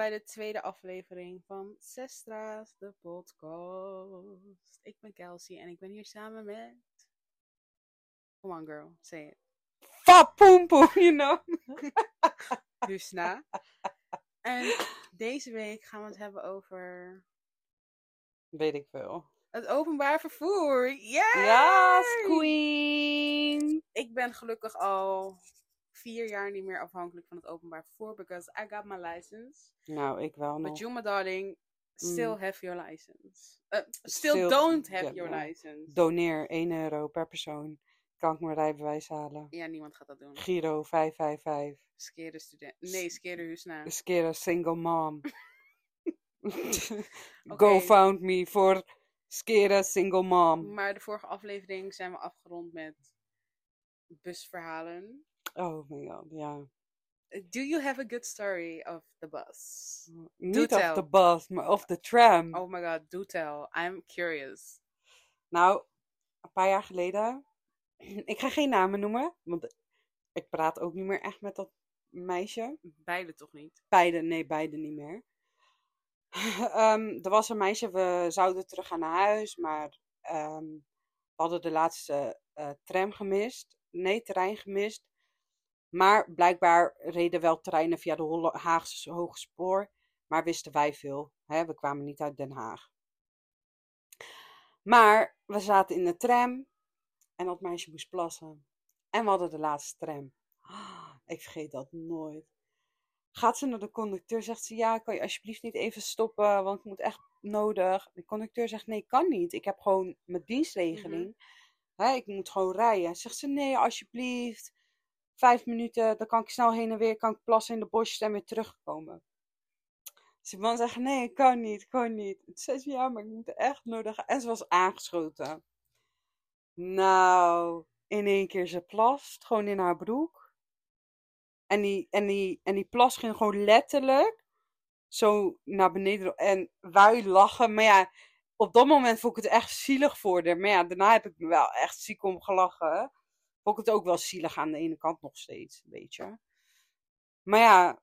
bij de tweede aflevering van Sestra's, de podcast. Ik ben Kelsey en ik ben hier samen met... Come on girl, say it. Fa poem poem, you know. Husna. En deze week gaan we het hebben over Weet ik veel. het openbaar vervoer. Yay! Ja, queen. Ik ben gelukkig al vier jaar niet meer afhankelijk van het openbaar vervoer. Because I got my license. Nou, ik wel nog. But you, my darling, still Mm. have your license. Uh, still, Still- don't have your license. Doneer 1 euro per persoon. Kan ik mijn rijbewijs halen. ja, niemand gaat dat doen. Giro 555. Skere student. Nee, skere Husna. Is keer een single mom. Go found me voor Skera single mom. Maar de vorige aflevering zijn we afgerond met busverhalen. Oh my god, ja. Do you have a good story of the bus? Niet tell. de bus, maar op de tram. Oh my god, do tell. I'm curious. Nou, een paar jaar geleden. Ik ga geen namen noemen, want ik praat ook niet meer echt met dat meisje. Beide toch niet? Beide, nee, beide niet meer. Ehm, er was een meisje, we zouden terug gaan naar huis, maar ehm, we hadden de laatste eh, tram gemist. Nee, trein gemist. Maar blijkbaar reden wel treinen via de Haagse Hoge Spoor. Maar wisten wij veel. Hè? We kwamen niet uit Den Haag. Maar we zaten in de tram en dat meisje moest plassen. En we hadden de laatste tram. Ik vergeet dat nooit. Gaat ze naar de conducteur, zegt ze: Ja, kan je alsjeblieft niet even stoppen, want ik moet echt nodig. De conducteur zegt: Nee, kan niet. Ik heb gewoon mijn dienstregeling. Hè, ik moet gewoon rijden. Zegt ze: Nee, alsjeblieft. Vijf minuten, dan kan ik snel heen en weer, kan ik plassen in de bosjes en weer terugkomen. Dus die man zegt: Nee, ik kan niet, kan niet. Toen zei ze: Ja, maar ik moet echt nodig. En ze was aangeschoten. Nou, in één keer ze plast, gewoon in haar broek. En die, en die, en die plas ging gewoon letterlijk zo naar beneden. En wij lachen. Maar ja, op dat moment vond ik het echt zielig voor haar. Maar ja, daarna heb ik me wel echt ziek om gelachen. Vond ik het ook wel zielig aan de ene kant nog steeds, weet je. Maar ja,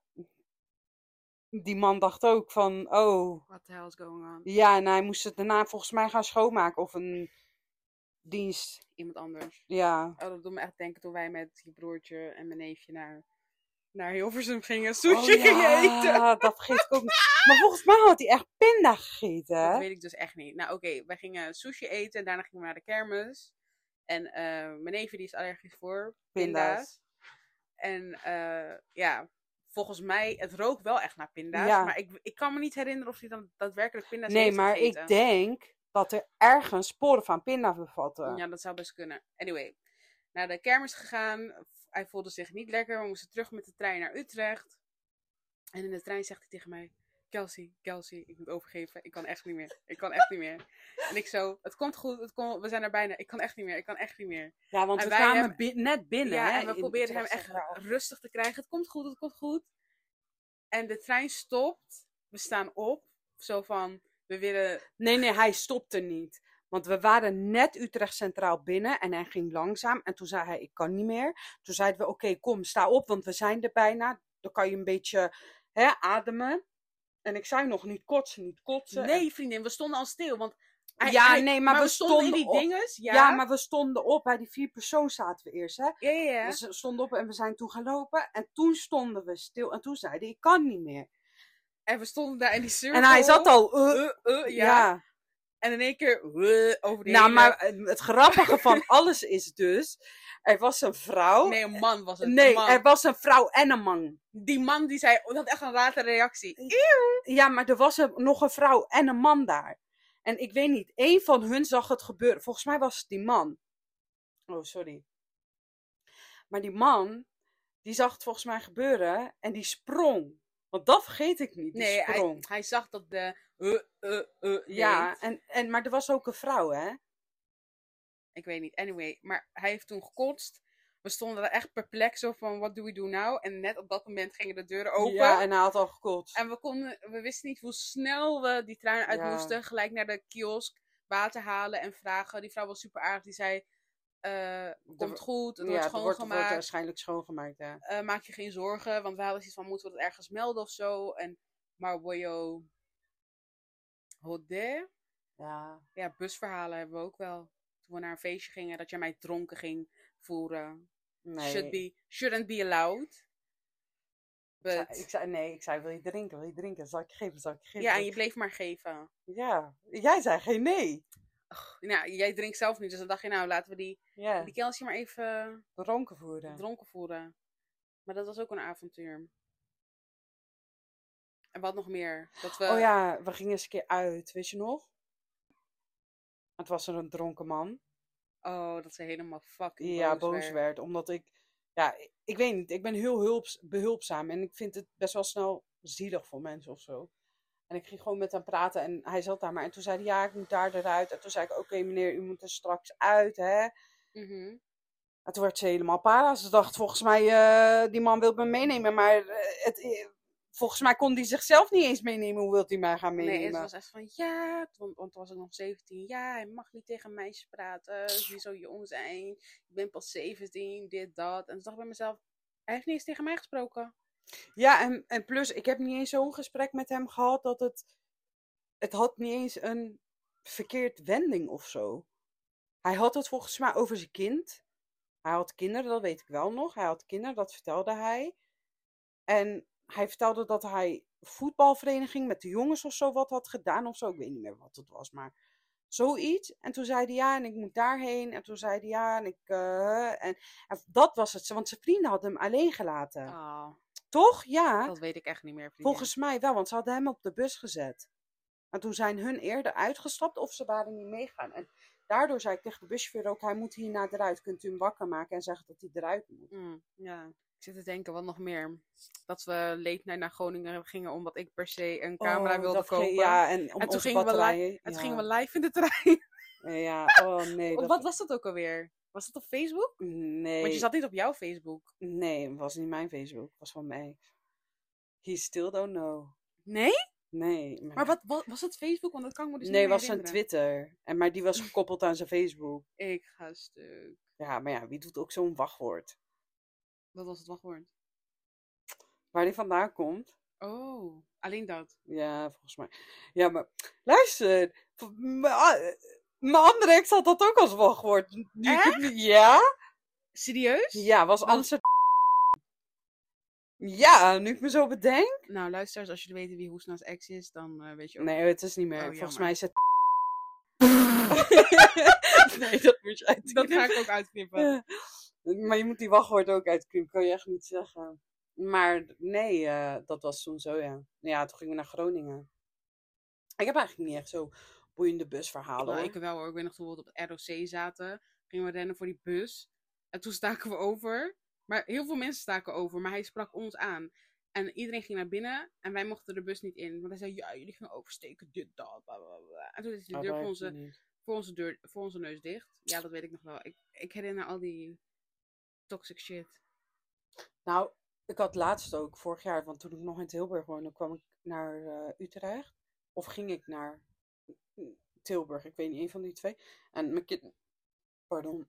die man dacht ook van, oh, What the hell is going on? ja, en hij moest het daarna volgens mij gaan schoonmaken of een dienst. Iemand anders. Ja. Oh, dat doet me echt denken toen wij met je broertje en mijn neefje naar, naar Hilversum gingen. Sushi Oh gingen eten. dat vergeet ik ook niet. Maar volgens mij had hij echt pinda gegeten, Dat weet ik dus echt niet. Nou oké, wij gingen sushi eten en daarna gingen we naar de kermis. En eh, mijn neefje die is allergisch voor pinda's. Pinda's. En eh, ja, volgens mij, het rook wel echt naar pinda's. Ja. Maar ik, ik kan me niet herinneren of hij dan daadwerkelijk pinda's Nee, heeft maar gegeten. ik denk dat er ergens sporen van pinda bevatten. Ja, dat zou best kunnen. Anyway, naar de kermis gegaan. Hij voelde zich niet lekker. We moesten terug met de trein naar Utrecht. En in de trein zegt hij tegen mij: Kelsey, Kelsey, ik moet overgeven. Ik kan echt niet meer. Ik kan echt niet meer. En ik zo: Het komt goed. Het komt, we zijn er bijna. Ik kan echt niet meer. Ik kan echt niet meer. Ja, want En we kwamen net binnen. ja, hè, en we probeerden hem echt rustig te krijgen. Het komt goed, het komt goed. En de trein stopt. We staan op. Zo van: We willen. Nee, nee, hij stopte niet. Want we waren net Utrecht Centraal binnen en hij ging langzaam. En toen zei hij, ik kan niet meer. Toen zeiden we, oké, kom, sta op, want we zijn er bijna. Dan kan je een beetje hè, ademen. En ik zei nog, niet kotsen, niet kotsen. Nee, vriendin, we stonden al stil. Want Ja, nee, maar we we stonden in die dinges. Ja. Ja, maar we stonden op. Bij die vier persoon zaten we eerst, hè. Ja, ja, ja. Dus we stonden op en we zijn toen gaan lopen. En toen stonden we stil. En toen zei hij, ik kan niet meer. En we stonden daar in die cirkel. En hij zat al, Uh, uh, ja. ja. En in één keer uh, over die Nou, hele- maar eh, het grappige van alles is dus, er was een vrouw. Nee, een man was het. Nee, man. er was een vrouw en een man. Die man die zei... Dat had echt een rare reactie. Ja, maar er was een, nog een vrouw en een man daar. En ik weet niet, één van hun zag het gebeuren. Volgens mij was het die man. Oh, sorry. Maar die man, die zag het volgens mij gebeuren en die sprong. Want dat vergeet ik niet, Nee, hij, zag dat de... Uh, uh, uh, Ja, deed. en, en, maar er was ook een vrouw, hè? Ik weet niet. Anyway, maar hij heeft toen gekotst. We stonden er echt perplex zo van, what do we do now? En net op dat moment gingen de deuren open. Ja, en hij had al gekotst. En we, konden, we wisten niet hoe snel we die trein uit Ja. moesten. Gelijk naar de kiosk, water halen en vragen. Die vrouw was super aardig. Die zei, eh, komt goed, het ja, wordt het wordt, schoongemaakt. waarschijnlijk schoongemaakt, ja. Eh, maak je geen zorgen, want we hadden zoiets van, moeten we dat ergens melden of zo? En Marboyo Hodé, Ja, ja, busverhalen hebben we ook wel. Toen we naar een feestje gingen, dat jij mij dronken ging voeren. nee. Should be, shouldn't be allowed. Ik zei, ik zei, nee, ik zei, wil je drinken, wil je drinken? Zal ik geven, zal ik geven? ja, en je bleef maar geven. Ja, jij zei geen nee. Nou, jij drinkt zelf niet, dus dan dacht je, nou, laten we die, Ja, die Kelsey maar even dronken voeren. dronken voeren. Maar dat was ook een avontuur. En wat nog meer? Dat we... Oh ja, we gingen eens een keer uit, weet je nog? Het was er een dronken man. Oh, dat ze helemaal fucking Ja, boos, boos werd. werd. Omdat ik, ja, ik, ik weet niet, ik ben heel hulps, behulpzaam. En ik vind het best wel snel zielig voor mensen of zo. En ik ging gewoon met hem praten en hij zat daar maar. En toen zei hij, ja, ik moet daar eruit. En toen zei ik, oké meneer, u moet er straks uit, hè. Mhm. En toen werd ze helemaal para. Ze dacht, volgens mij, eh, die man wil me meenemen. Maar eh, het, eh, volgens mij kon hij zichzelf niet eens meenemen. Hoe wil hij mij gaan meenemen? Nee, het was echt van ja, want, want toen was ik nog 17. Ja, hij mag niet tegen meisjes praten. Die zo jong zijn. Ik ben pas 17, dit, dat. En toen dacht ik bij mezelf, hij heeft niet eens tegen mij gesproken. Ja, en, en plus, ik heb niet eens zo'n gesprek met hem gehad dat het. Het had niet eens een verkeerd wending of zo. Hij had het volgens mij over zijn kind. Hij had kinderen, dat weet ik wel nog. Hij had kinderen, dat vertelde hij. En hij vertelde dat hij voetbalvereniging met de jongens of zo wat had gedaan of zo. Ik weet niet meer wat het was, maar zoiets. En toen zei hij ja, en ik moet daarheen. En toen zei hij ja, en ik. eh, en, en dat was het, want zijn vrienden hadden hem alleen gelaten. Oh, Toch? Ja. dat weet ik echt niet meer. Volgens mij wel, want ze hadden hem op de bus gezet. En toen zijn hun eerder uitgestapt of ze waren niet meegaan. En daardoor zei ik tegen de buschauffeur ook, hij moet hierna eruit. Kunt u hem wakker maken en zeggen dat hij eruit moet? Mm, ja, ik zit te denken, wat nog meer? Dat we late night naar Groningen gingen omdat ik per se een camera Oh, wilde kopen. ging- Ja, en om en toen gingen, we li- batterijen. en toen gingen we live in de trein. Ja, oh nee. Dat... Wat was dat ook alweer? Was dat op Facebook? Nee. Want je zat niet op jouw Facebook. Nee, het was niet mijn Facebook. Het was van mij. He still don't know. Nee? Nee. Maar wat, wat was het Facebook? Want dat kan ik me dus nee, niet meer was zijn. Twitter. En, maar die was gekoppeld aan zijn Facebook. Ik ga stuk. Ja, maar ja, wie doet ook zo'n wachtwoord? Wat was het wachtwoord? Waar die vandaan komt? Oh, alleen dat. Ja, volgens mij. Ja, maar luister. Mijn andere ex had dat ook als wachtwoord. Nu ik het niet- Ja? Serieus? Ja, was Amsterdam. Ja, nu ik me zo bedenk. Nou, luisteraars, als jullie weten wie Hoesna's ex is, dan eh, weet je ook. Nee, het is niet meer. Oh, Volgens jammer. mij is het. nee, dat moet je dat ga ik ook uitknippen. Maar je moet die wachtwoord ook uitknippen, kan je echt niet zeggen. Maar nee, eh, dat was toen zo, ja. Ja, toen gingen we naar Groningen. Ik heb eigenlijk niet echt zo boeiende busverhalen hoor. ik wel hoor. Ik weet nog toen we op het ROC zaten. Gingen we rennen voor die bus. En toen staken we over. Maar heel veel mensen staken over. Maar hij sprak ons aan. En iedereen ging naar binnen. En wij mochten de bus niet in. Want hij zei, ja, jullie gingen oversteken. Dit, dat. En toen is de Oh, deur voor onze, voor, onze deur, voor onze neus dicht. Ja, dat weet ik nog wel. Ik, ik herinner al die toxic shit. Nou, ik had laatst ook, vorig jaar, want toen ik nog in Tilburg woonde, kwam ik naar eh, Utrecht. Of ging ik naar Tilburg, ik weet niet, een van die twee. En mijn kind, pardon.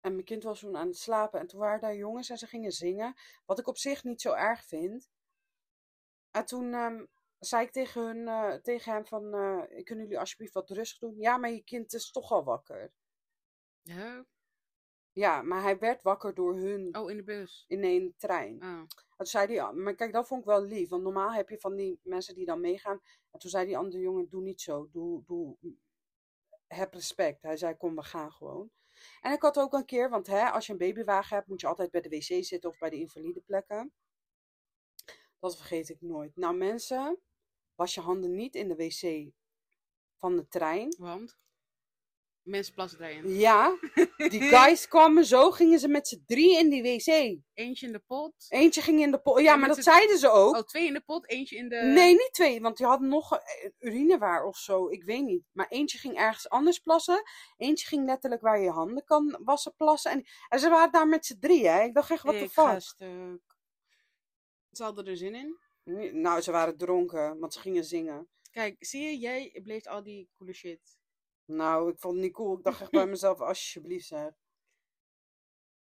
En mijn kind was toen aan het slapen. En toen waren daar jongens en ze gingen zingen. Wat ik op zich niet zo erg vind. En toen ehm, zei ik tegen, hun, eh, tegen hem van, eh, kunnen jullie alsjeblieft wat rustig doen? Ja, maar je kind is toch al wakker. Ja? Ja, maar hij werd wakker door hun Oh, in de bus. in een trein. Oh. En toen zei die, maar kijk, dat vond ik wel lief. Want normaal heb je van die mensen die dan meegaan. En toen zei die andere jongen, doe niet zo. Doe, doe, heb respect. Hij zei, kom, we gaan gewoon. En ik had ook een keer, want hè, als je een babywagen hebt, moet je altijd bij de wc zitten of bij de invalide plekken. Dat vergeet ik nooit. Nou mensen, was je handen niet in de wc van de trein. Want? Mensen plassen daarin. Ja, die guys kwamen zo, gingen ze met z'n drie in die wc. Eentje in de pot. Eentje ging in de pot. Ja, En maar dat zeiden ze ook. Oh, twee in de pot. Eentje in de... Nee, niet twee, want die hadden nog eh, urinewaar of zo. Ik weet niet. Maar eentje ging ergens anders plassen. Eentje ging letterlijk waar je handen kan wassen plassen. En, en ze waren daar met z'n drieën. hè. Ik dacht echt, wat de stuk. Ze hadden er zin in. Nou, ze waren dronken, want ze gingen zingen. Kijk, zie je, jij bleef al die coole shit. Nou, ik vond het niet cool. Ik dacht echt bij mezelf, alsjeblieft zeg.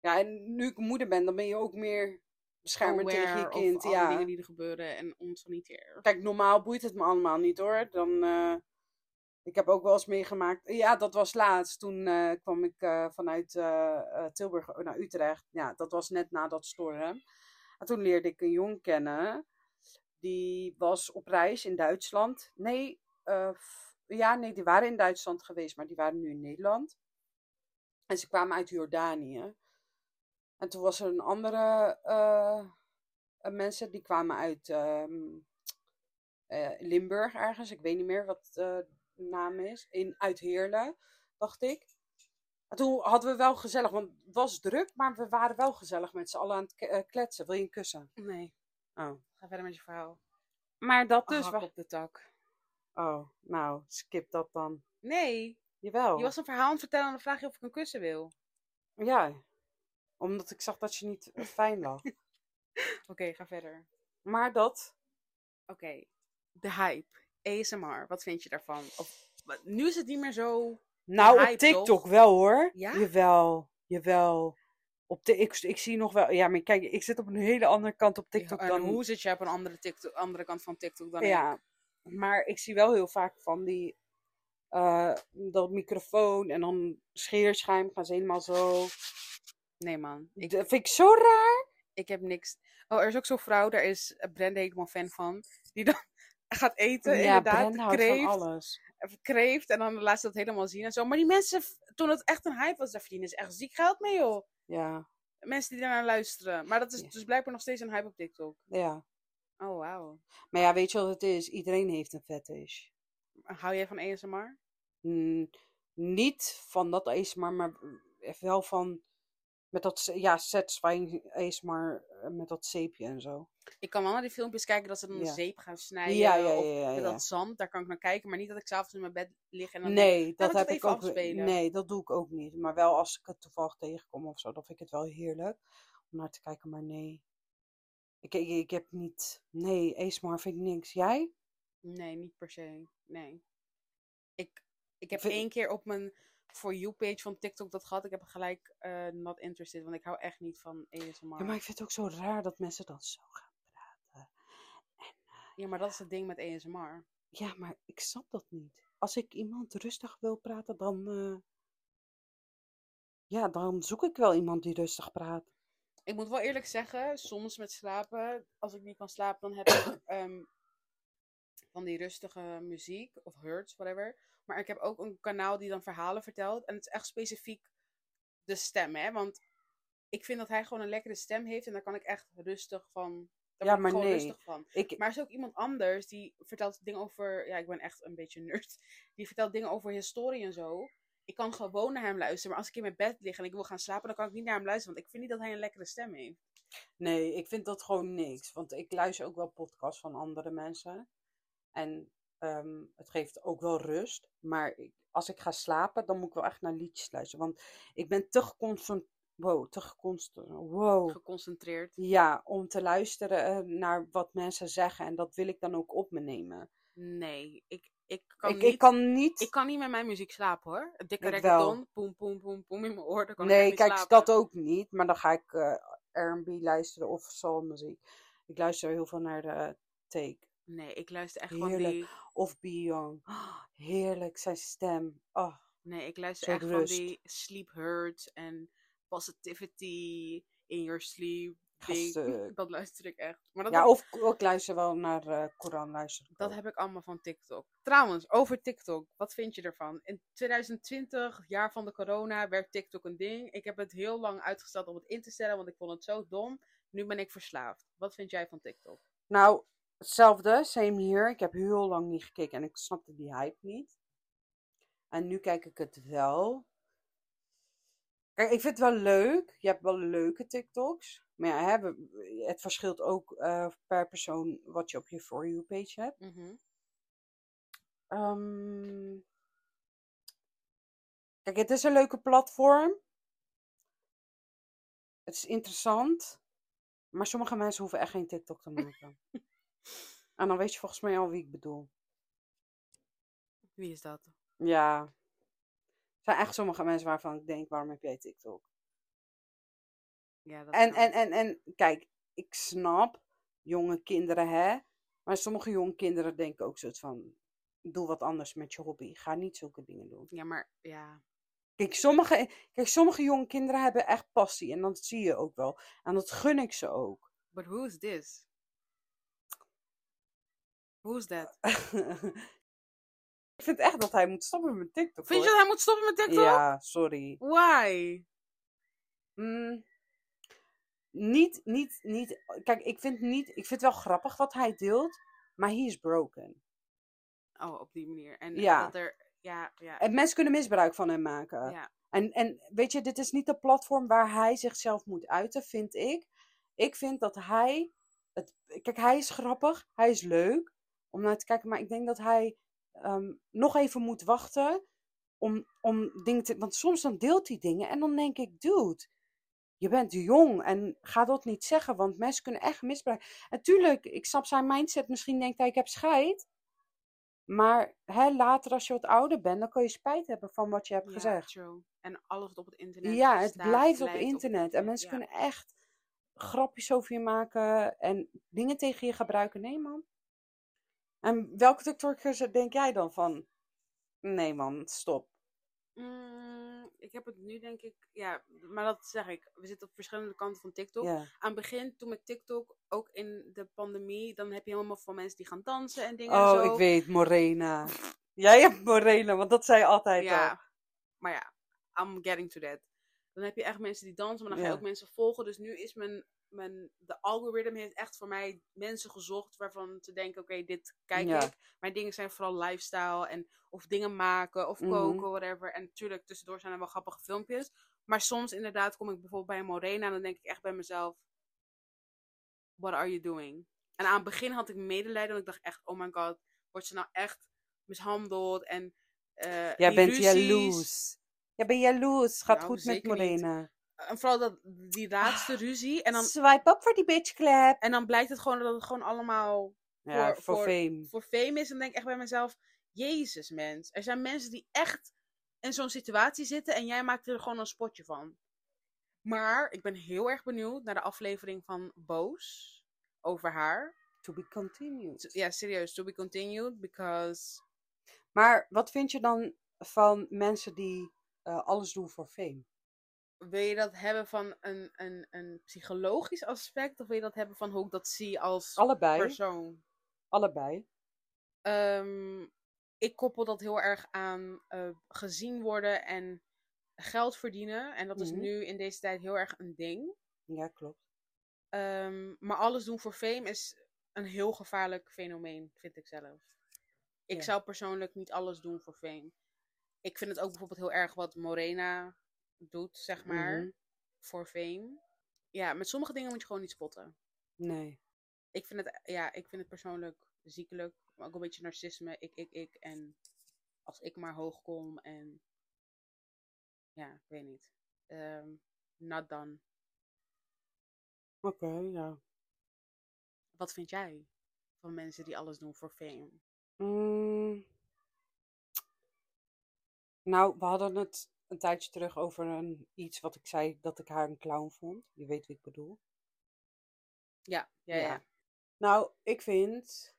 Ja, en nu ik moeder ben, dan ben je ook meer beschermend tegen je kind. Ja. dingen die er gebeuren en onsanitair. Kijk, normaal boeit het me allemaal niet hoor. Dan, eh, ik heb ook wel eens meegemaakt. Ja, dat was laatst. Toen eh, kwam ik eh, vanuit Tilburg naar Utrecht. Ja, dat was net na dat storm. En toen leerde ik een jong kennen. Die was op reis in Duitsland. Nee, ja, nee, die waren in Duitsland geweest, maar die waren nu in Nederland. En ze kwamen uit Jordanië. En toen was er een andere eh, eh, mensen die kwamen uit ehm, eh, Limburg ergens. Ik weet niet meer wat de naam is. In, uit Heerlen, dacht ik. En toen hadden we wel gezellig, want het was druk, maar we waren wel gezellig met z'n allen aan het kletsen. Wil je een kussen? Nee, Oh. ga verder met je verhaal. Maar dat dus. Hak wa- op de tak. Oh, nou, skip dat dan. Nee, Jawel. je was een verhaal aan het vertellen en dan vraag je of ik een kussen wil. Ja, omdat ik zag dat je niet fijn lag. Oké, ga verder. Maar dat. Oké, de hype. ASMR, wat vind je daarvan? Of, nu is het niet meer zo... Nou, hype, op TikTok toch? wel hoor. Ja? Jawel, jawel. Op de, ik, ik zie nog wel. Ja, maar kijk, ik zit op een hele andere kant op TikTok en dan. hoe zit je op een andere, TikTok, andere kant van TikTok dan ik? Maar ik zie wel heel vaak van die. eh, dat microfoon en dan scheerschuim gaan ze helemaal zo. Nee man, ik, Dat vind ik zo raar. ik heb niks... Oh, er is ook zo'n vrouw, daar is Brenda helemaal fan van. Die dan gaat eten, ja, inderdaad. Brenda houdt kreeft, van alles. kreeft en dan laat ze dat helemaal zien en zo. Maar die mensen, toen het echt een hype was, daar verdienen ze echt ziek geld mee, joh. Ja, Mensen die daarnaar luisteren. Maar dat is Ja. dus blijkbaar nog steeds een hype op TikTok. ja. Oh, wauw. Maar ja, weet je wat het is? Iedereen heeft een fetish. Hou jij van ASMR? Mm, niet van dat ASMR, maar wel van. Met dat, ja, satisfying ASMR eh, met dat zeepje en zo. Ik kan wel naar die filmpjes kijken dat ze dan Ja. een zeep gaan snijden. Ja, ja, of met dat zand, daar kan ik naar kijken. Maar niet dat ik s'avonds in mijn bed lig en dan denk, Nee, dat heb ik ook. afspelen. Nee, dat doe ik ook niet. Maar wel als ik het toevallig tegenkom of zo, dan vind ik het wel heerlijk om naar te kijken. Maar nee, ik, ik, ik heb niet. Nee, ASMR vind ik niks. Jij? Nee, niet per se. Nee. Ik, ik heb Vind- één keer op mijn For You page van TikTok dat gehad. Ik heb gelijk eh, not interested, want ik hou echt niet van ASMR. Ja, maar ik vind het ook zo raar dat mensen dan zo gaan praten. Ja, maar dat is het ding met ASMR. Ja, maar ik snap dat niet. Als ik iemand rustig wil praten, dan. eh, Ja, dan zoek ik wel iemand die rustig praat. Ik moet wel eerlijk zeggen, soms met slapen, als ik niet kan slapen, dan heb ik ehm, van die rustige muziek of hurts, whatever. Maar ik heb ook een kanaal die dan verhalen vertelt. En het is echt specifiek de stem, hè? Want ik vind dat hij gewoon een lekkere stem heeft en daar kan ik echt rustig van. Daar Ja, ik maar gewoon nee. rustig van. Ik, Maar er is ook iemand anders die vertelt dingen over. Ja, ik ben echt een beetje nerd. Die vertelt dingen over historie en zo. Ik kan gewoon naar hem luisteren. Maar als ik in mijn bed lig en ik wil gaan slapen, dan kan ik niet naar hem luisteren. Want ik vind niet dat hij een lekkere stem heeft. Nee, ik vind dat gewoon niks. Want ik luister ook wel podcasts van andere mensen. En ehm, het geeft ook wel rust. Maar ik, als ik ga slapen, dan moet ik wel echt naar liedjes luisteren. Want ik ben te geconcentreerd. Wow, te geconcentreerd. Wow. Geconcentreerd. Ja, om te luisteren eh, naar wat mensen zeggen. En dat wil ik dan ook op me nemen. Nee, ik, ik, kan Ik, niet, ik kan niet. ik kan niet met mijn muziek slapen hoor. Het dikke Ik reggaeton, poem, poem, poem, poem in mijn oor. Kan nee, kijk, slapen. dat ook niet. Maar dan ga ik eh R&B luisteren of soulmuziek. Ik luister heel veel naar de Take. Nee, ik luister echt van Heerlijk. die... Of Be Young. Ah, heerlijk, zijn stem. Oh, Nee, ik luister echt rust. van die sleep hurts en positivity in your sleep. Dat luister ik echt. Maar dat ja, heb of ik luister wel naar eh Koran. Luister ik Dat heb ik allemaal van TikTok. Trouwens, over TikTok. Wat vind je ervan? In 2020, het jaar van de corona, werd TikTok een ding. Ik heb het heel lang uitgesteld om het in te stellen, want ik vond het zo dom. Nu ben ik verslaafd. Wat vind jij van TikTok? Nou, hetzelfde, same hier. Ik heb heel lang niet gekeken en ik snapte die hype niet. En nu kijk ik het wel. Kijk, ik vind het wel leuk. Je hebt wel leuke TikToks. Maar ja, hè, we- het verschilt ook eh, per persoon wat je op je For You page hebt. Mhm. Ehm, kijk, het is een leuke platform. Het is interessant. Maar sommige mensen hoeven echt geen TikTok te maken. en dan weet je volgens mij al wie ik bedoel. Wie is dat? Ja. Er zijn echt sommige mensen waarvan ik denk, waarom heb jij TikTok? Ja, dat En, en, en, en kijk, ik snap jonge kinderen, hè. Maar sommige jonge kinderen denken ook soort van... Doe wat anders met je hobby. Ga niet zulke dingen doen. Ja, maar ja. Kijk, sommige, kijk, sommige jonge kinderen hebben echt passie. En dat zie je ook wel. En dat gun ik ze ook. But who is this? Who's that? ik vind echt dat hij moet stoppen met TikTok. Vind je dat hij moet stoppen met TikTok? Ja, sorry. Why? Mm, niet, niet, niet. Kijk, ik vind, niet, ik vind het wel grappig wat hij deelt. Maar he is broken. Oh, op die manier. En Ja. dat er... Ja, ja. En mensen kunnen misbruik van hem maken. ja. En, en weet je, dit is niet de platform waar hij zichzelf moet uiten, vind ik. Ik vind dat hij. Het, kijk, hij is grappig, hij is leuk om naar te kijken. Maar ik denk dat hij ehm, nog even moet wachten om, om dingen te. Want soms dan deelt hij dingen en dan denk ik, dude. Je bent jong en ga dat niet zeggen, want mensen kunnen echt misbruiken. Natuurlijk, ik snap zijn mindset. Misschien denkt hij, ik heb scheid. Maar hè, later, als je wat ouder bent, dan kan je spijt hebben van wat je hebt Ja, gezegd. true. En alles wat op het internet Ja, het staat, blijft op blijft internet. En mensen ja. kunnen echt grapjes over je maken en dingen tegen je gebruiken. Nee, man. En welke TikTokers denk jij dan van? Nee, man, stop. Mm, ik heb het nu denk ik, ja, maar dat zeg ik. We zitten op verschillende kanten van TikTok. Ja. Aan het begin, toen met TikTok, ook in de pandemie, dan heb je helemaal van mensen die gaan dansen en dingen en Oh, zo. ik weet, Morena. Jij hebt Morena, want dat zei je altijd al. Ja, maar ja, I'm getting to that. Dan heb je echt mensen die dansen, maar dan ga je Ja. ook mensen volgen. Dus nu is mijn, mijn, de algoritme heeft echt voor mij mensen gezocht waarvan te denken, oké, dit kijk Ja. ik. Mijn dingen zijn vooral lifestyle en of dingen maken of Mhm. koken, whatever. En natuurlijk, tussendoor zijn er wel grappige filmpjes. Maar soms inderdaad kom ik bijvoorbeeld bij een Morena en dan denk ik echt bij mezelf, what are you doing? En aan het begin had ik medelijden, want ik dacht echt, oh my god, wordt ze nou echt mishandeld en eh Jij die bent jaloers. Jij bent jaloers. Gaat Nou, goed met niet. En vooral dat, die laatste ruzie. En dan, Swipe up voor die bitch clap. en dan blijkt het gewoon dat het gewoon allemaal Ja, voor- voor, voor- fame. voor fame is. En dan denk ik echt bij mezelf, jezus mens. Er zijn mensen die echt in zo'n situatie zitten en jij maakt er gewoon een spotje van. Maar ik ben heel erg benieuwd naar de aflevering van Boos over haar. To be continued. Ja, serieus, to be continued, because... Maar wat vind je dan van mensen die eh, alles doen voor fame? Wil je dat hebben van een, een, een psychologisch aspect? Of wil je dat hebben van hoe ik dat zie als Allebei. persoon? Allebei. Ehm, ik koppel dat heel erg aan eh, gezien worden en geld verdienen. En dat is Mhm. nu in deze tijd heel erg een ding. Ja, klopt. Ehm, maar alles doen voor fame is een heel gevaarlijk fenomeen, vind ik zelf. Ik Ja. zou persoonlijk niet alles doen voor fame. Ik vind het ook bijvoorbeeld heel erg wat Morena doet, zeg maar, Mhm. voor fame. Ja, met sommige dingen moet je gewoon niet spotten. Nee. Ik vind het, ja, ik vind het persoonlijk ziekelijk. Maar ook een beetje narcisme. Ik, ik, ik. En als ik maar hoog kom en... Ja, ik weet niet. Ehm not done. Oké, ja. Wat vind jij van mensen die alles doen voor fame? Mm. Nou, we hadden het een tijdje terug over een, iets wat ik zei dat ik haar een clown vond. Je weet wie ik bedoel. Ja, ja, ja. Ja. Nou, ik vind.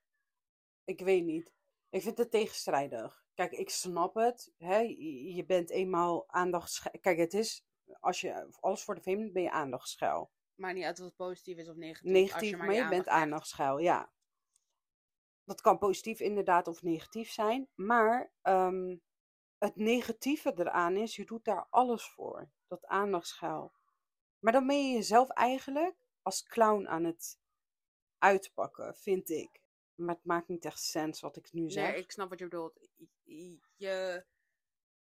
Ik weet niet. Ik vind het tegenstrijdig. Kijk, ik snap het. Hè? Je bent eenmaal aandacht. Kijk, het is. Als je alles voor de fame ben je aandachtsgeil. Maar niet uit of het positief is of negatief. als Negatief, je maar, maar, je bent aandacht aandachtsgeil, ja. Dat kan positief inderdaad of negatief zijn. Maar ehm, het negatieve eraan is, je doet daar alles voor. Dat aandachtsgeil. Maar dan ben je jezelf eigenlijk als clown aan het uitpakken, vind ik. Maar het maakt niet echt sens wat ik nu zeg. Nee, ik snap wat je bedoelt. Je,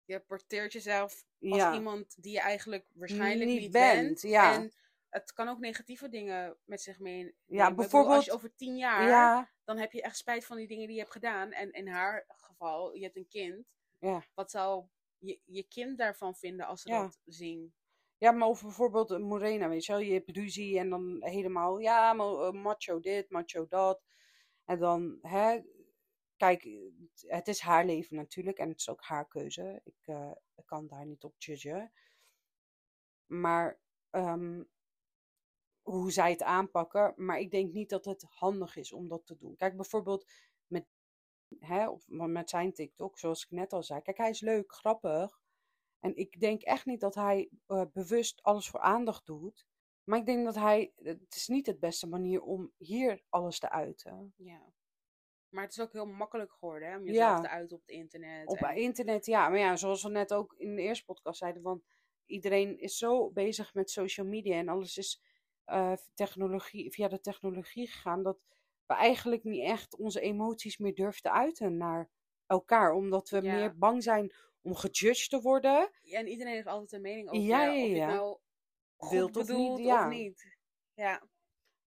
je, porteert jezelf als ja, iemand die je eigenlijk waarschijnlijk Niet niet, bent, bent. ja. En het kan ook negatieve dingen met zich mee. Ja, bedoel, Als bijvoorbeeld- je over tien jaar, ja, dan heb je echt spijt van die dingen die je hebt gedaan. En in haar geval, je hebt een kind. Ja. Wat zou je, je kind daarvan vinden als ze Ja. dat zien? Ja, maar over bijvoorbeeld Morena, weet je wel. Je hebt ruzie en dan helemaal, ja, eh, macho dit, macho dat. En dan, hè, kijk, het is haar leven natuurlijk en het is ook haar keuze. Ik, eh, kan daar niet op judgen. Maar ehm, hoe zij het aanpakken. Maar ik denk niet dat het handig is om dat te doen. Kijk, bijvoorbeeld hè, of met zijn TikTok, zoals ik net al zei. Kijk, hij is leuk, grappig. En ik denk echt niet dat hij eh, bewust alles voor aandacht doet. Maar ik denk dat hij. Het is niet de beste manier om hier alles te uiten. Ja. Maar het is ook heel makkelijk geworden hè, om jezelf Ja. te uiten op het internet. Op en- internet, ja. Maar ja, zoals we net ook in de eerste podcast zeiden. Want iedereen is zo bezig met social media. En alles is eh, technologie, via de technologie gegaan. Dat we eigenlijk niet echt onze emoties meer durven te uiten naar elkaar. Omdat we Ja. meer bang zijn om gejudged te worden. Ja, en iedereen heeft altijd een mening over Ja, ja, ja, of nou goed of niet, ja. of niet. Ja,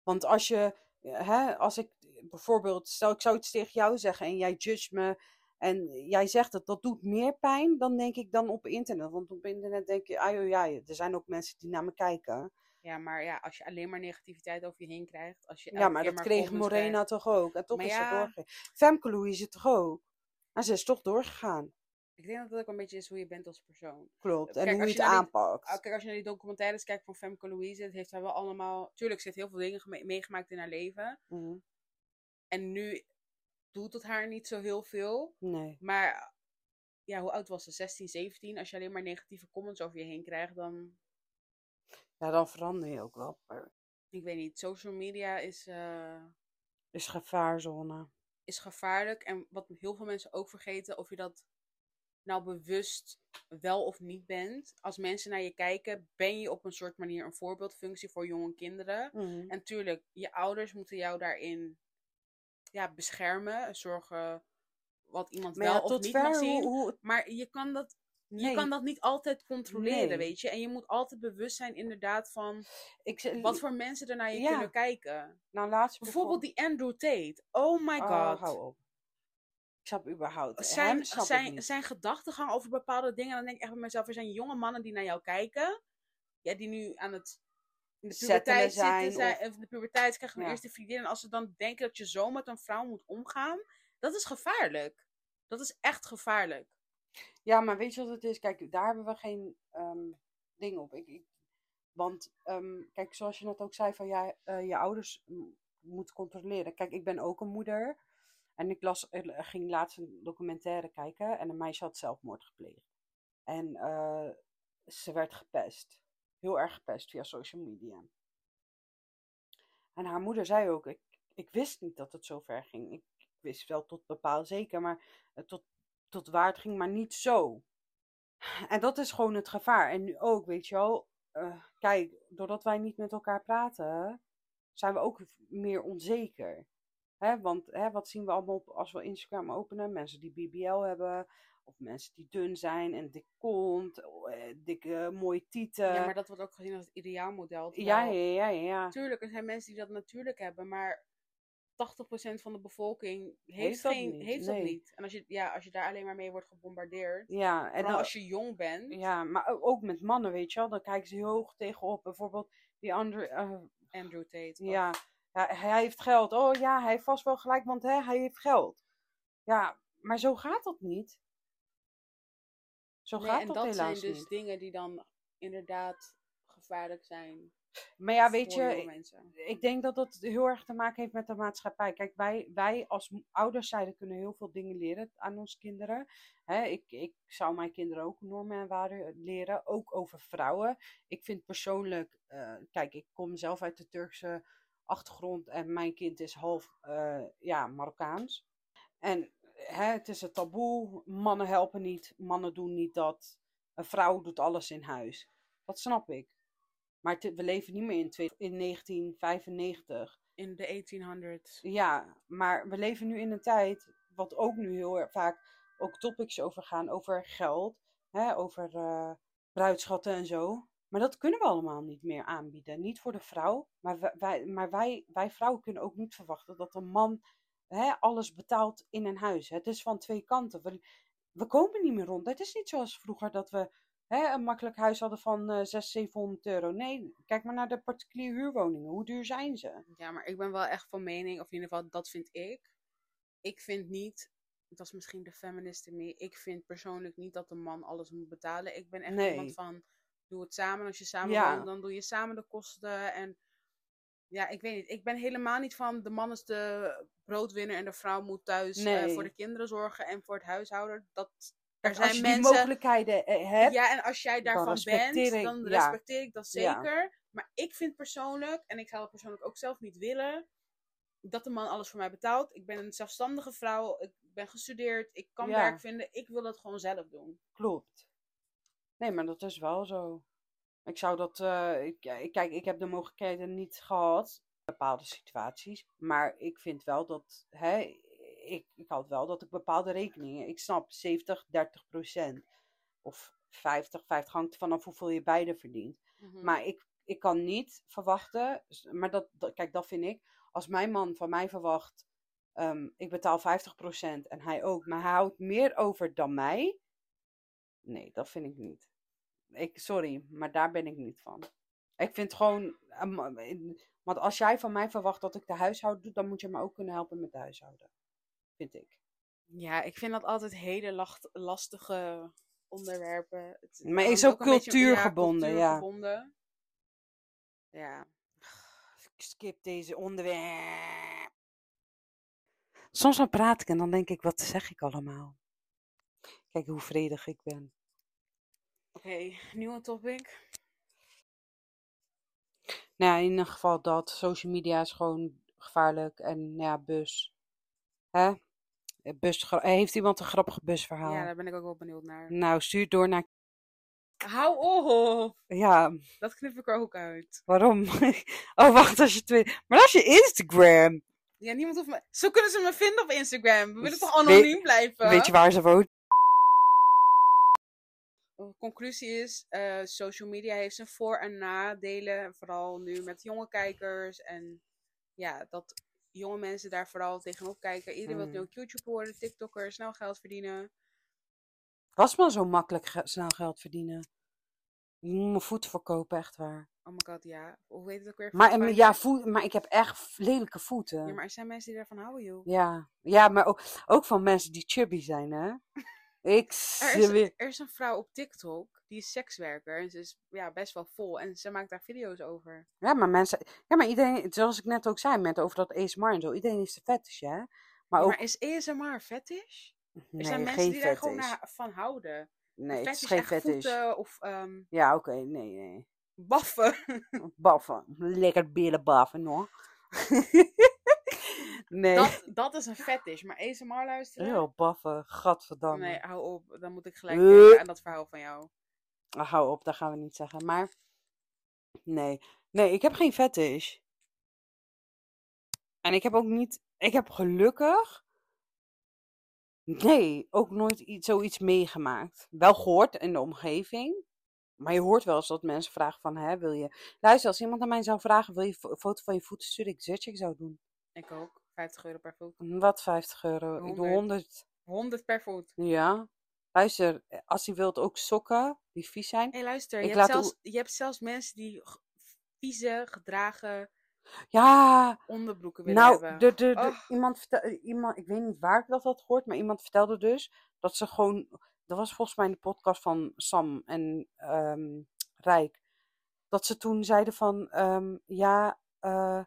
Want als je, hè, als ik bijvoorbeeld, stel ik zou iets tegen jou zeggen en jij judge me en jij zegt het, dat doet meer pijn dan denk ik dan op internet. Want op internet denk je, ah ja, er zijn ook mensen die naar me kijken. Ja, maar ja, als je alleen maar negativiteit over je heen krijgt. Als je Ja, maar dat kreeg Morena krijgt. toch ook. En toch Maar is ja. ze doorgegaan. Femke Louise toch ook. En ze is toch doorgegaan. Ik denk dat het ook een beetje is hoe je bent als persoon. Klopt. En hoe je het aanpakt. Ah, Kijk, als je naar die documentaires kijkt van Femke Louise, het heeft haar wel allemaal... Tuurlijk, ze heeft heel veel dingen meegemaakt in haar leven. Mhm. En nu doet het haar niet zo heel veel. Nee. Maar ja, hoe oud was ze? 16, 17? Als je alleen maar negatieve comments over je heen krijgt, dan... Ja, dan verander je ook wel. Maar Ik weet niet, social media is, eh, is gevaarzone. is gevaarlijk. En wat heel veel mensen ook vergeten, of je dat nou bewust wel of niet bent. Als mensen naar je kijken, ben je op een soort manier een voorbeeldfunctie voor jonge kinderen. Mhm. En tuurlijk, je ouders moeten jou daarin ja, beschermen. Zorgen wat iemand Maar wel ja, of niet ver mag hoe, zien. hoe, Maar je kan dat, je kan dat niet altijd controleren, Nee. weet je. En je moet altijd bewust zijn inderdaad van ik, wat voor mensen er naar je Ja. kunnen kijken. nou, laatst Bijvoorbeeld die Andrew Tate. Oh my Oh, god. hou op. Ik snap überhaupt. zijn, snap ik zijn, niet. zijn gedachtegang over bepaalde dingen. Dan denk ik echt bij mezelf, er zijn jonge mannen die naar jou kijken. Ja, die nu aan het in de puberteit zijn, zitten. Zijn, of- of de puberteit krijgen hun Ja. eerste vriendin. En als ze dan denken dat je zo met een vrouw moet omgaan. Dat is gevaarlijk. Dat is echt gevaarlijk. Ja, maar weet je wat het is? Kijk, daar hebben we geen ehm, ding op. Ik, ik, want, ehm, kijk, zoals je net ook zei, van ja, eh, je ouders moet controleren. Kijk, ik ben ook een moeder. En ik las, er ging laatst een documentaire kijken. En een meisje had zelfmoord gepleegd. En eh, ze werd gepest. Heel erg gepest via social media. En haar moeder zei ook, ik, ik wist niet dat het zo ver ging. Ik, wist wel tot bepaald zeker, maar eh, tot, tot waar het ging, maar niet zo. En dat is gewoon het gevaar. En nu ook, weet je wel. eh, kijk, doordat wij niet met elkaar praten, zijn we ook meer onzeker. Hè, want hè, wat zien we allemaal op, als we Instagram openen? Mensen die BBL hebben, of mensen die dun zijn en dik kont, eh, dikke mooie tieten. ja, maar dat wordt ook gezien als het ideaalmodel. Terwijl- ja, ja, ja, ja. Tuurlijk, er zijn mensen die dat natuurlijk hebben, maar 80% van de bevolking heeft, Heeft dat geen, niet, heeft dat niet. En als je, ja, als je daar alleen maar mee wordt gebombardeerd, Ja, en dan, als je jong bent, ja, maar ook met mannen, weet je wel. Dan kijken ze heel hoog tegenop. Bijvoorbeeld die andere, eh, Andrew Tate. of- Ja, ja, hij heeft geld. Oh ja, hij heeft vast wel gelijk, want hè, hij heeft geld. Ja, maar zo gaat dat niet. Zo Nee, gaat en dat, dat helaas zijn dus niet. dingen die dan inderdaad gevaarlijk zijn Maar ja, weet je, ik denk dat dat heel erg te maken heeft met de maatschappij. Kijk, wij, wij als ouders zijde kunnen heel veel dingen leren aan onze kinderen. Hè, ik, ik zou mijn kinderen ook normen en waarden leren, ook over vrouwen. Ik vind persoonlijk, eh, kijk, ik kom zelf uit de Turkse achtergrond en mijn kind is half eh, ja, Marokkaans. En hè, het is een taboe, mannen helpen niet, mannen doen niet dat. Een vrouw doet alles in huis. Dat snap ik. Maar we leven niet meer in, twee- in 1995. In de 1800s. Ja, maar we leven nu in een tijd, wat ook nu heel vaak ook topics over gaan, over geld, hè, over eh, bruidschatten en zo. Maar dat kunnen we allemaal niet meer aanbieden. Niet voor de vrouw, maar wij, wij, maar wij, wij vrouwen kunnen ook niet verwachten dat een man hè, alles betaalt in een huis. Het is van twee kanten. We, we komen niet meer rond. Het is niet zoals vroeger dat we hè, een makkelijk huis hadden van eh 600, 700 euro. Nee, kijk maar naar de particuliere huurwoningen. Hoe duur zijn ze? Ja, maar ik ben wel echt van mening, of in ieder geval dat vind ik. Ik vind niet, dat is misschien de feminist in me, ik vind persoonlijk niet dat de man alles moet betalen. Ik ben echt Nee. iemand van, doe het samen. Als je samen Ja. woont, dan doe je samen de kosten. En Ja, ik weet niet. Ik ben helemaal niet van de man is de broodwinner en de vrouw moet thuis eh, voor de kinderen zorgen en voor het huishouden. Dat, er zijn als je die mogelijkheden eh, hebt, Ja, en als jij dan daarvan respecteer bent, ik- dan ja. respecteer ik dat Ja. zeker. Maar ik vind persoonlijk, en ik zou dat persoonlijk ook zelf niet willen, dat de man alles voor mij betaalt. Ik ben een zelfstandige vrouw, ik ben gestudeerd, ik kan Ja. werk vinden. Ik wil dat gewoon zelf doen. klopt. Nee, maar dat is wel zo. Ik zou dat, eh, ik, kijk, ik heb de mogelijkheden niet gehad bepaalde situaties, maar ik vind wel dat, hè, ik, ik had wel dat ik bepaalde rekeningen, ik snap 70, 30 procent of 50, 50 hangt vanaf hoeveel je beide verdient. Mhm. Maar ik, ik kan niet verwachten, maar dat, dat- kijk, dat vind ik. Als mijn man van mij verwacht, ehm, ik betaal 50% en hij ook, maar hij houdt meer over dan mij. Nee, dat vind ik niet. Ik, sorry, maar daar ben ik niet van. Ik vind gewoon, ehm, in- want als jij van mij verwacht dat ik de huishouden doe, dan moet je me ook kunnen helpen met de huishouden. Vind ik. Ja, ik vind dat altijd hele lacht- lastige onderwerpen. Het Maar is ook cultuurgebonden, ja. cultuurgebonden. Ja. Ik skip deze onderwerp. Soms dan praat ik en dan denk ik, wat zeg ik allemaal? Kijk hoe vredig ik ben. Oké, nieuwe topic. Nou, in ieder geval dat. Social media is gewoon gevaarlijk. En nou ja, bus. Hè? Bus, heeft iemand een grappig busverhaal? Ja, daar ben ik ook wel benieuwd naar. Nou, stuur door naar... Hou op! Ja, Dat knip ik er ook uit. waarom? oh, wacht, als je twee... Maar is je Instagram. Ja, niemand hoeft me... Zo kunnen ze me vinden op Instagram. We willen toch Weet- anoniem blijven? Weet je waar ze woont? Conclusie is, eh, social media heeft zijn voor- en nadelen. Vooral nu met jonge kijkers. En ja, dat jonge mensen daar vooral tegenop kijken. Iedereen wil nu ook YouTuber worden, TikToker, snel geld verdienen. Was maar zo makkelijk ge- snel geld verdienen. Je moet mijn voeten verkopen, echt waar. Oh my god, ja. Hoe heet het ook weer? Maar, en, ja, voet, maar ik heb echt lelijke voeten. Ja, maar er zijn mensen die daarvan houden, joh. Ja, ja maar ook, ook van mensen die chubby zijn, hè? Ik Er is, er is een vrouw op TikTok, die is sekswerker. En ze is ja, best wel vol. En ze maakt daar video's over. Ja, maar mensen... Ja, maar iedereen... Zoals ik net ook zei, met over dat ASMR en zo. Iedereen heeft een fetish, hè? Maar Maar, ook... is ASMR fetish? Er nee, zijn mensen die daar gewoon fetish. na- van houden. Nee, het is geen fetish. voeten of ehm, Ja, oké, nee, nee. baffen. Baffen. Lekker billen baffen, hoor. nee. Dat, dat is een fetish. Maar ASMR luisteren? Heel baffen. Gadverdamme. Nee, hou op. Dan moet ik gelijk Eh. denken aan dat verhaal van jou. Ah, hou op, dat gaan we niet zeggen. Maar nee, nee, ik heb geen fetish. En ik heb ook niet, ik heb gelukkig, nee, ook nooit iets, zoiets meegemaakt. Wel gehoord in de omgeving. Maar je hoort wel eens dat mensen vragen van, hè, wil je... Luister, als iemand aan mij zou vragen, wil je een foto van je voeten sturen? Ik zeg, ik zou doen. Ik ook. 50 euro per voet. Wat, 50 euro? Ik doe 100. 100. 100 per voet. Ja. Luister, als hij wilt ook sokken die vies zijn. Hé, luister. Je hebt, zelfs, je hebt zelfs mensen die vieze, gedragen Ja, onderbroeken willen Nou, hebben. de, de, iemand, vertel- iemand, ik weet niet waar ik dat had gehoord, maar iemand vertelde dus dat ze gewoon, dat was volgens mij in de podcast van Sam en ehm, Rijk, dat ze toen zeiden van, ehm, ja, eh,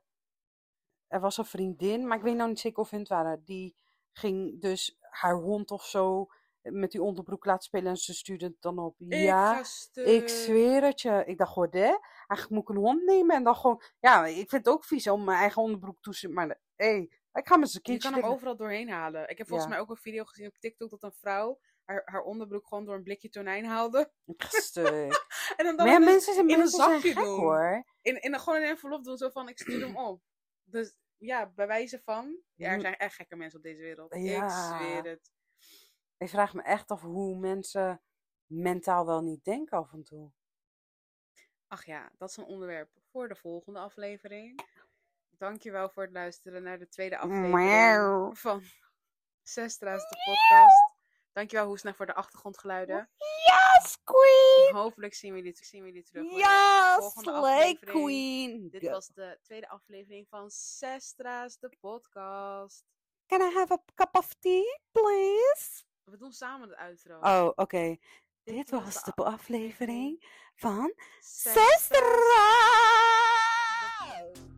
er was een vriendin, maar ik weet nou niet zeker of hun het waren, die ging dus haar hond of zo met die onderbroek laten spelen en ze stuurde het dan op. Ik ja, ik zweer het je. Ik dacht gewoon, hè? Eigenlijk moet ik een hond nemen en dan gewoon... Ja, ik vind het ook vies om mijn eigen onderbroek toe te... Maar hé, hey, ik ga met zijn Je kindje... kan hem overal doorheen halen. Ik heb volgens Ja. mij ook een video gezien op TikTok dat een vrouw haar, haar onderbroek gewoon door een blikje tonijn haalde. Stuk. En dan, dan in, mensen zijn, in een zakje gek hoor. in, in, gewoon een envelop doen, zo van ik stuur hem op. Dus ja, bij wijze van. Ja, er zijn echt gekke mensen op deze wereld. Ik zweer het. Ik vraag me echt af hoe mensen mentaal wel niet denken af en toe. Ach ja, dat is een onderwerp voor de volgende aflevering. Dankjewel voor het luisteren naar de tweede aflevering van Zestra's de podcast. Dankjewel Hoesna voor de achtergrondgeluiden. Yes, queen! Hopelijk zien we jullie, zien we jullie terug. de Yes, aflevering. queen! Dit was de tweede aflevering van Zestra's de podcast. Can I have a cup of tea, please? We doen samen het outro. Oh, oké. Dit was de aflevering van Zestra's Zestra! de-